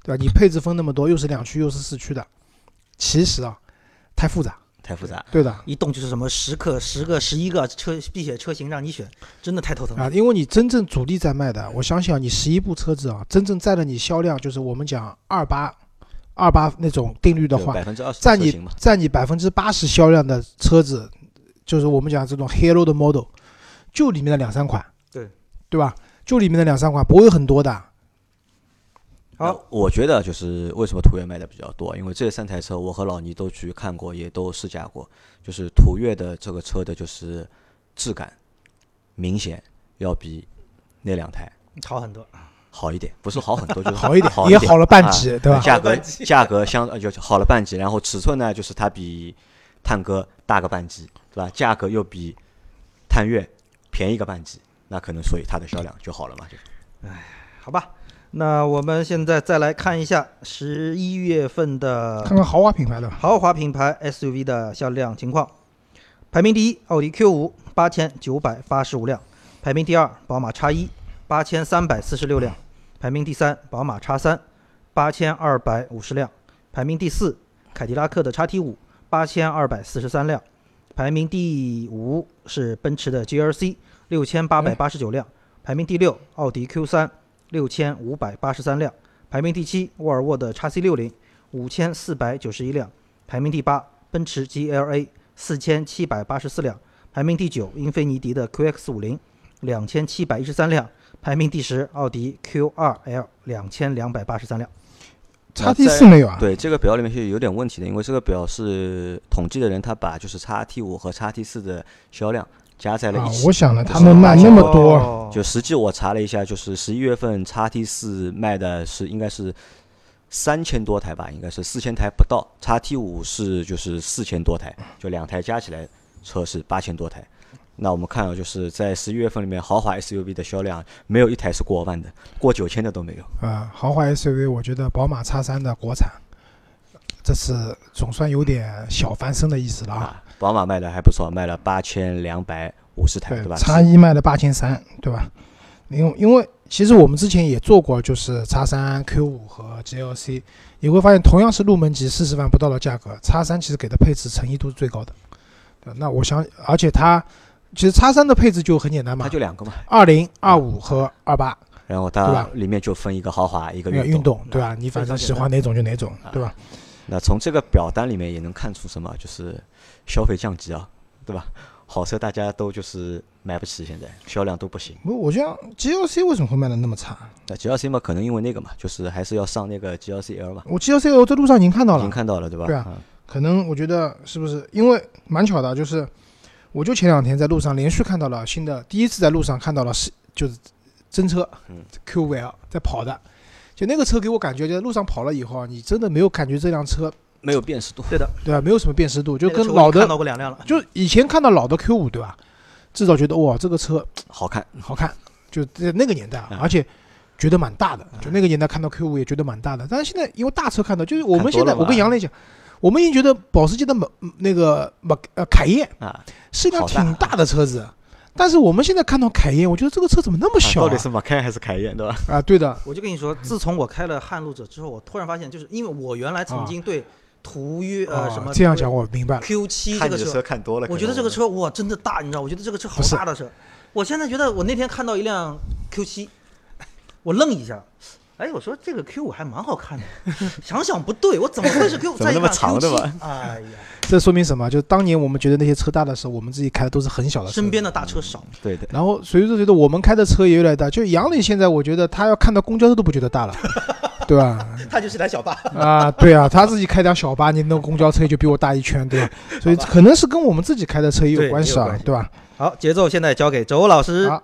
对吧？你配置分那么多，又是两驱又是四驱的，其实啊，太复杂，太复杂。对的一动就是什么十个、十个、十一个车必选车型让你选，真的太头疼了。啊，因为你真正主力在卖的，我相信啊，你十一部车子啊，真正占了你销量，就是我们讲二八二八那种定律的话，百分之二十占你占你百分之八十销量的车子，就是我们讲这种 hero 的 model，就里面的两三款，对对吧？就里面的两三款，不会很多的。好，我觉得就是为什么途岳卖的比较多，因为这三台车我和老倪都去看过，也都试驾过。就是途岳的这个车的，就是质感明显要比那两台好很多。好一点，不是好很多，就是好一点好也好了半啊级对吧价格 价格相呃就好了半级，然后尺寸呢，就是它比探戈大个半级，对吧？价格又比探岳便宜个半级，那可能所以它的销量就好了嘛，就好吧，那我们现在再来看一下十一月份的看看豪华品牌的吧。豪华品牌 SUV 的销量情况。排名第一，奥迪 Q 五八千九百八十五辆；排名第二，宝马 X 一八千三百四十六辆；排名第三，宝马 X 三八千二百五十辆；排名第四，凯迪拉克的 XT 五八千二百四十三辆；排名第五是奔驰的 GLC 六千八百八十九辆；排名第六，奥迪 Q 三六千五百八十三辆；排名第七，沃尔沃的 x C 六零五千四百九十一辆；排名第八，奔驰 GLA 四千七百八十四辆；排名第九，英菲尼迪的 QX 五零两千七百一十三辆；排名第十，奥迪 Q 二 L 两千两百八十三辆。叉 T 四没有啊？对这个表里面是有点问题的，因为这个表是统计的人他把就是叉 T 五和叉 T 四的销量加在了啊一，起。我想了，他们卖那么多，哦就实际我查了一下，就是十一月份叉 T 四卖的是应该是三千多台吧，应该是四千台不到。叉 T 五是就是四千多台，就两台加起来车是八千多台。那我们看到就是在十一月份里面，豪华 SUV 的销量没有一台是过万的，过九千的都没有。啊，豪华 SUV，我觉得宝马叉三的国产，这次总算有点小翻身的意思了啊。啊，宝马卖的还不错，卖了八千两百五十台，对吧？叉一卖了八千三，对吧？因为因为其实我们之前也做过，就是叉三 Q 五和 GLC，你会发现同样是入门级四十万不到的价格叉三其实给的配置诚意度是最高的。那我想，而且它其实叉三的配置就很简单嘛它，就两个嘛，二零、二五和二八，然后它里面就分一个豪华，一个运动运动，对吧？你反正喜欢哪种就哪种，对吧？那从这个表单里面也能看出什么，就是消费降级啊，对吧？好车大家都就是买不起，现在销量都不行。不，我觉得 GLC 为什么会卖的那么差？那 GLC 嘛，可能因为那个嘛，就是还是要上那个 GLC L 嘛，我 GLC L 在路上已经看到了已经，看到了，对吧？对啊嗯可能我觉得是不是因为蛮巧的，就是我就前两天在路上连续看到了新的，第一次在路上看到了是就是真车嗯 Q 五 L 在跑的，就那个车给我感觉，就在路上跑了以后啊，你真的没有感觉这辆车没有辨识度。对的，对吧？没有什么辨识度，就跟老的看到过两辆了。就以前看到老的 Q 五对吧？至少觉得哇这个车好看，好看，就在那个年代而且觉得蛮大的，就那个年代看到 Q 五也觉得蛮大的，但是现在因为大车看到，就是我们现在我跟杨磊讲，我们已经觉得保时捷的马那个马呃凯宴啊，是一辆挺大的车子，但是我们现在看到凯宴，我觉得这个车怎么那么小啊？到底是马凯还是凯宴，对吧？啊，对的，我就跟你说，自从我开了撼路者之后，我突然发现，就是因为我原来曾经对途约呃啊什么这样讲我明白了，Q 七这个车看多了，我觉得这个车哇真的大，你知道？我觉得这个车好大的车。我现在觉得我那天看到一辆 Q 七，我愣一下，哎，我说这个 Q 五还蛮好看的，想想不对，我怎么会是 Q 五？怎么那么长 Q 七的吧，哎呀，这说明什么？就是当年我们觉得那些车大的时候，我们自己开的都是很小的车，身边的大车少，对的，然后随着随着我们开的车也越来越大，就杨磊现在我觉得他要看到公交车都不觉得大了，对吧？他就是台小巴。啊，对啊，他自己开辆小巴，你那个公交车就比我大一圈，对吧？所以可能是跟我们自己开的车也有关系啊对吧？好，节奏现在交给周老师。好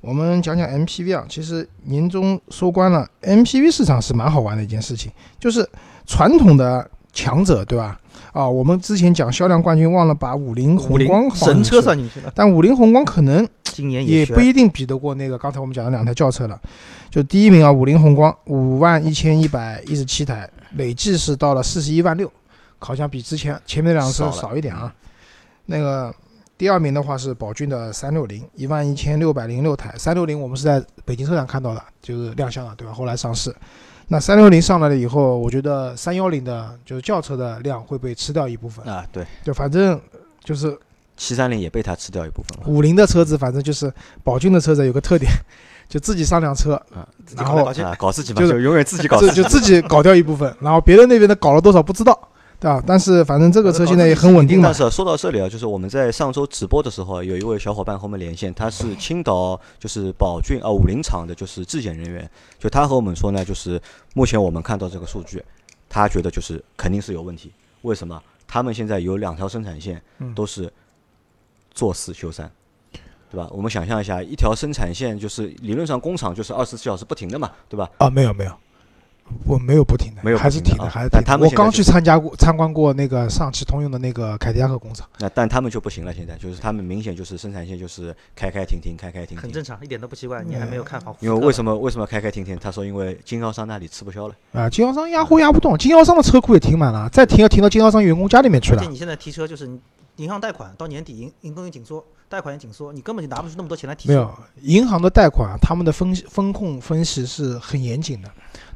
我们讲讲 MPV 啊，其实年终收官了，MPV 市场是蛮好玩的一件事情，就是传统的强者，对吧？啊，我们之前讲销量冠军，忘了把五菱宏光放神车算进去了，但五菱宏光可能今年也不一定比得过那个刚才我们讲的两台轿车了。就第一名啊，五菱宏光五万一千一百一十七台，累计是到了四十一万六，好像比之前前面那辆车少少一点啊。那个第二名的话是宝骏的三六零，一万一千六百零六台。三六零我们是在北京车展看到的，就是亮相了，对吧？后来上市。那三六零上来了以后，我觉得三幺零的就是轿车的量会被吃掉一部分，啊，对，就反正就是七三零也被它吃掉一部分了。五菱的车子，反正就是宝骏的车子有个特点，就自己上辆车，自己然后啊，搞自己嘛，就是就永远自己搞自己就。自己搞掉一部分，然后别人那边的搞了多少不知道，对吧？但是反正这个车现在也很稳定嘛但，是说到这里啊，就是我们在上周直播的时候啊，有一位小伙伴和我们连线，他是青岛就是宝骏啊五菱厂的，就是质检人员。就他和我们说呢，就是目前我们看到这个数据，他觉得就是肯定是有问题。为什么？他们现在有两条生产线嗯都是做四休三，对吧？我们想象一下，一条生产线就是理论上工厂就是二十四小时不停的嘛，对吧？啊，没有没有，我没有不停的，没有还是停的，还是停我刚去参加过参观过那个上汽通用的那个凯迪拉克工厂，那但他们就不行了，现在就是他们明显就是生产线就是开开停停，开开停停。很正常，一点都不奇怪。你还没有看好，因为为什么为什么开开停停？他说因为经销商那里吃不消了。啊，经销商压货压不动，经销商的车库也停满了，再停要停到经销商员工家里面去了而且。你现在提车就是银行贷款到年底银银根也紧缩，贷款也紧缩，你根本就拿不出那么多钱来提车。没有，银行的贷款，他们的分风控分析是很严谨的，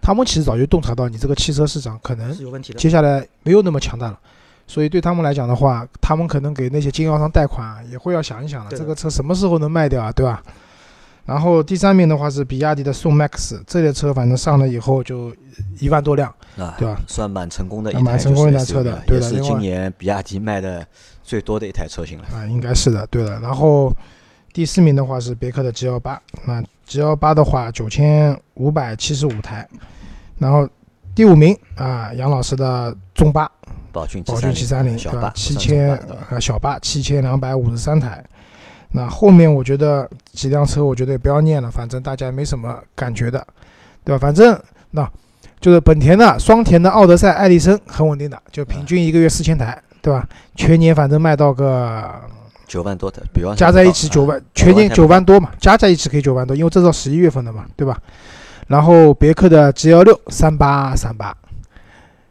他们其实早就洞察到你这个汽车市场可能是有问题的。接下来没有那么强大了，所以对他们来讲的话，他们可能给那些经销商贷款啊也会要想一想了，这个车什么时候能卖掉啊，对吧？然后第三名的话是比亚迪的宋 MAX，这类车反正上了以后就一万多辆，啊，对吧？算蛮成功的一蛮台，成功一台车的对也是今年比亚迪卖的最多的一台车型了。啊，应该是的，对的。然后第四名的话是别克的 G L 八，那 G 幺八的话九千五百七十五台，然后第五名啊，杨老师的中八，宝骏宝骏七三零，对吧？七千啊，小八七千两百五十三台。那后面我觉得几辆车，我觉得也不要念了，反正大家没什么感觉的，对吧？反正那就是本田的双田的奥德赛、艾力绅很稳定的，就平均一个月四千台，对吧？全年反正卖到个九万多的，比方加在一起九万，全年九万多嘛，加在一起可以九万多，因为这到十一月份的嘛，对吧？然后别克的 G L 六三八三八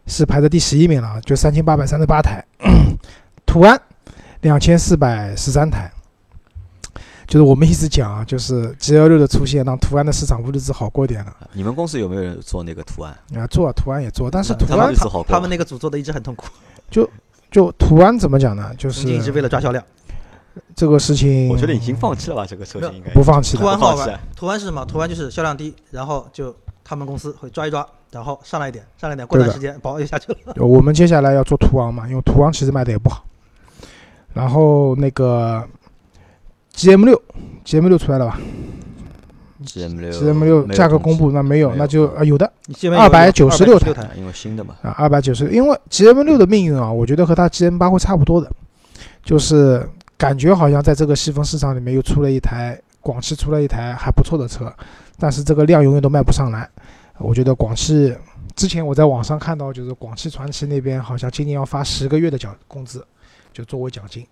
是排在第十一名了，就三千八百三十八台，途安两千四百十三台。就是我们一直讲啊，就是 G 幺六的出现，让途安的市场日子好过点了。你们公司有没有人做那个途安？啊，做啊途安也做，但是途他们安日子好过吗。他们那个组做的一直很痛苦，就就途安怎么讲呢？就是一直为了抓销量。这个事情，我觉得已经放弃了吧，这个车型应该不放弃的。途安好玩，途安是什么？途安就是销量低，然后就他们公司会抓一抓，然后上来一点，上来一点，过段时间保又下去了。我们接下来要做途昂嘛，因为途昂其实卖的也不好。然后那个 GM 六，GM 六出来了吧 GM 六？GM 六价格公布，那没有，那就啊有的你这边有296 296台啊，因为新的嘛，啊，二百九十。因为 GM 六的命运啊，我觉得和它 GM 八会差不多的，就是感觉好像在这个细分市场里面又出了一台广汽出了一台还不错的车，但是这个量永远都卖不上来。我觉得广汽之前我在网上看到，就是广汽传祺那边好像今年要发十个月的奖工资，就作为奖金。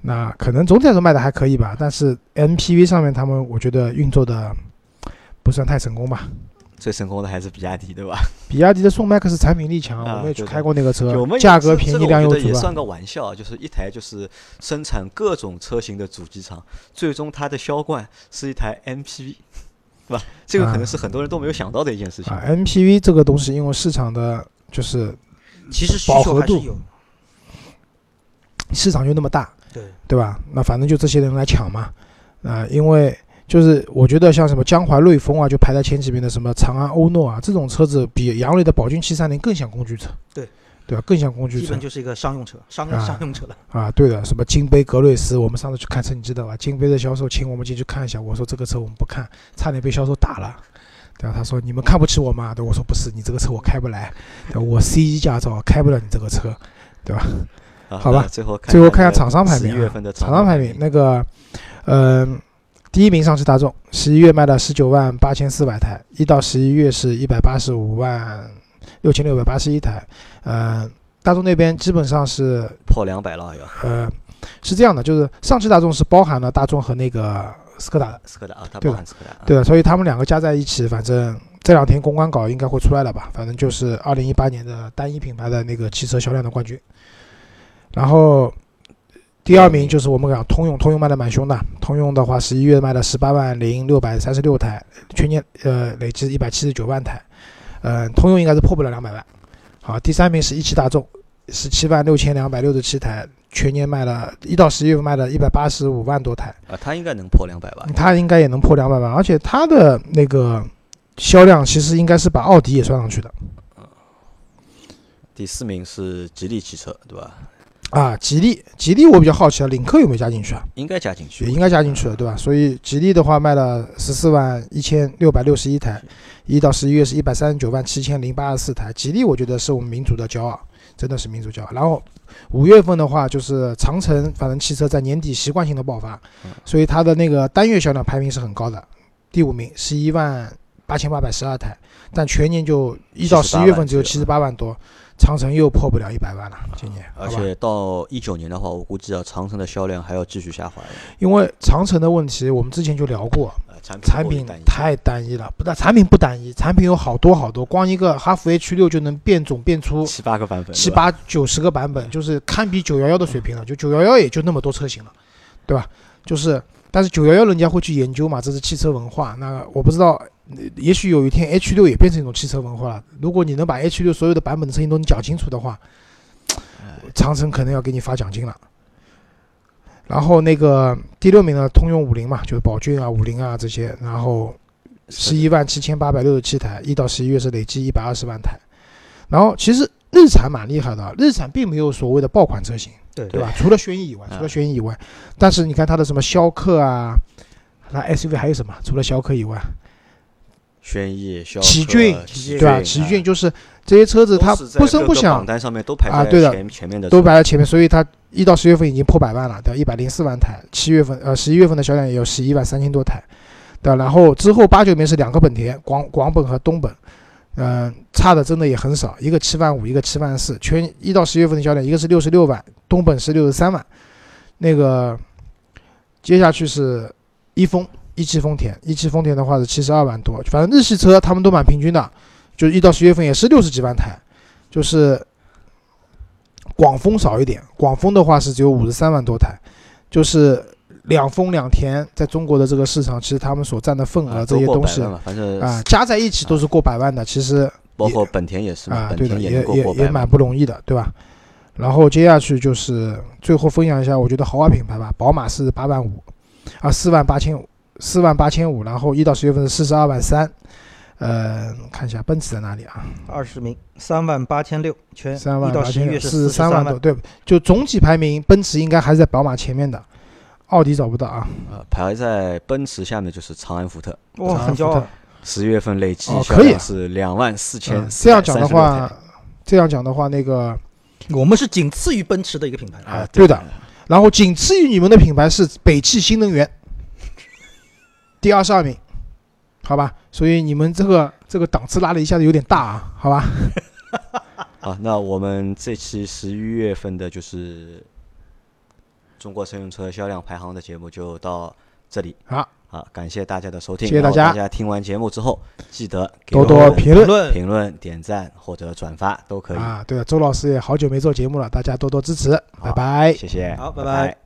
那可能总体来说卖的还可以吧，但是 MPV 上面他们我觉得运作的不算太成功吧。最成功的还是比亚迪，对吧？比亚迪的宋 MAX 产品力强，啊我们也去开过那个车我们，价格便宜，这个量又足也算个玩笑，就是一台就是生产各种车型的主机厂，最终它的销冠是一台 MPV，对吧？这个可能是很多人都没有想到的一件事情。啊，MPV 这个东西，因为市场的就是其实需饱和度求还是有。市场就那么大，对，对吧？那反正就这些人来抢嘛，啊、因为就是我觉得像什么江淮瑞风啊，就排在前几名的什么长安欧诺啊，这种车子比杨磊的宝骏七三零更像工具车，对，对吧？更像工具车基本就是一个商用车，商啊商用车了。啊，对的，什么金杯格瑞斯，我们上次去看车，你知道吧？金杯的销售请我们进去看一下，我说这个车我们不看，差点被销售打了。对吧？他说你们看不起我吗？对，我说不是，你这个车我开不来，我 C 一驾照开不了你这个车。对吧好吧那最后看最后看下厂商排名啊十一月份的厂商排名，那个，嗯、第一名上汽大众，十一月卖了十九万八千四百台，一到十一月是一百八十五万六千六百八十一台。嗯、大众那边基本上是破两百了要。呃是这样的，就是上汽大众是包含了大众和那个斯柯达的，斯柯达啊，它对的包含斯柯达啊。对的，所以他们两个加在一起，反正这两天公关稿应该会出来了吧？反正就是二零一八年的单一品牌的那个汽车销量的冠军。然后第二名就是我们讲通用，通用卖的蛮凶的，通用的话十一月卖了十八万零六百三十六台，全年呃累计一百七十九万台，呃，通用应该是破不了两百万。好，第三名是一汽大众，十七万六千两百六十七台，全年卖了一到十一月份卖了一百八十五万多台。啊，它应该能破两百万？它应该也能破两百万，而且它的那个销量其实应该是把奥迪也算上去的第四名是吉利汽车，对吧？啊。吉利，吉利我比较好奇啊，领克有没有加进去啊？应该加进去，也应该加进去了，对吧？所以吉利的话卖了十四万一千六百六十一台，一到十一月是一百三十九万七千零八十四台。吉利我觉得是我们民族的骄傲，真的是民族骄傲。然后五月份的话，就是长城反正汽车在年底习惯性的爆发，所以它的那个单月销量排名是很高的，第五名十一万八千八百十二台，但全年就一到十一月份只有七十八万多，长城又破不了一百万了，今年，而？且到一九年的话，我估计啊，长城的销量还要继续下滑。因为长城的问题，我们之前就聊过，呃，产品产品太单一了，不但产品不单一，产品有好多好多，光一个哈弗 H 六就能变种变出七八个版本，七八九十个版本，就是堪比九幺幺的水平了。就九幺幺也就那么多车型了，对吧？就是，但是九幺幺人家会去研究嘛，这是汽车文化。那我不知道，呃也许有一天 H 六也变成一种汽车文化了。如果你能把 H 六所有的版本的车型都能讲清楚的话，长城可能要给你发奖金了。然后那个第六名呢，通用五菱嘛，就是宝骏啊、五菱啊这些，然后十一万七千八百六十七台，一到十一月是累计一百二十万台。然后其实日产蛮厉害的，日产并没有所谓的爆款车型，对对吧？除了轩逸以外，啊除了轩逸以外，但是你看它的什么逍客啊，那 SUV 还有什么？除了逍客以外，轩逸、奇骏对吧？奇骏啊就是这些车子它不声不响榜，单上面都排在啊对的前前面的都车摆在前面，所以它一到十月份已经破百万了，对吧？一百零四万台，七月份呃十一月份的销量也有十一万三千多台，对吧？然后之后八九名是两个本田，广广本和东本，嗯、差的真的也很少，一个七万五，一个七万四，全一到十月份的销量，一个是六十六万，东本是六十三万，那个接下去是一丰一汽丰田，一汽丰田的话是七十二万多，反正日系车他们都蛮平均的，就一到十月份也是六十几万台，就是广丰少一点，广丰的话是只有五十三万多台，就是两丰两田在中国的这个市场，其实他们所占的份额这些东西啊，加在一起都是过百万的，其实包括本田也是，啊，本对的，也也也蛮不容易的，对吧？然后接下去就是最后分享一下，我觉得豪华品牌吧，宝马是八万五，啊，四万八千五，四万八千五，然后一到十月份是四十二万三，呃，看一下奔驰在哪里啊？二十名，三万八千六，全三万一到八千六，十一月是四十三万多，对，就总体排名，奔驰应该还是在宝马前面的，奥迪找不到啊。呃，排在奔驰下面就是长安福特，哇，长安福特很骄傲。十月份累计哦可以销量是两万四千嗯，这样讲的话，这样讲的话，那个我们是仅次于奔驰的一个品牌。啊，对的。然后仅次于你们的品牌是北汽新能源，第二十二名，好吧？所以你们这个这个档次拉的一下子有点大啊，好吧？好，那我们这期十一月份的就是中国乘用车销量排行的节目就到这里。好，好，感谢大家的收听。谢谢大家大家听完节目之后，记得给多多评论论评论、点赞或者转发都可以。啊。对了，周老师也好久没做节目了，大家多多支持，拜拜。谢谢，好拜拜拜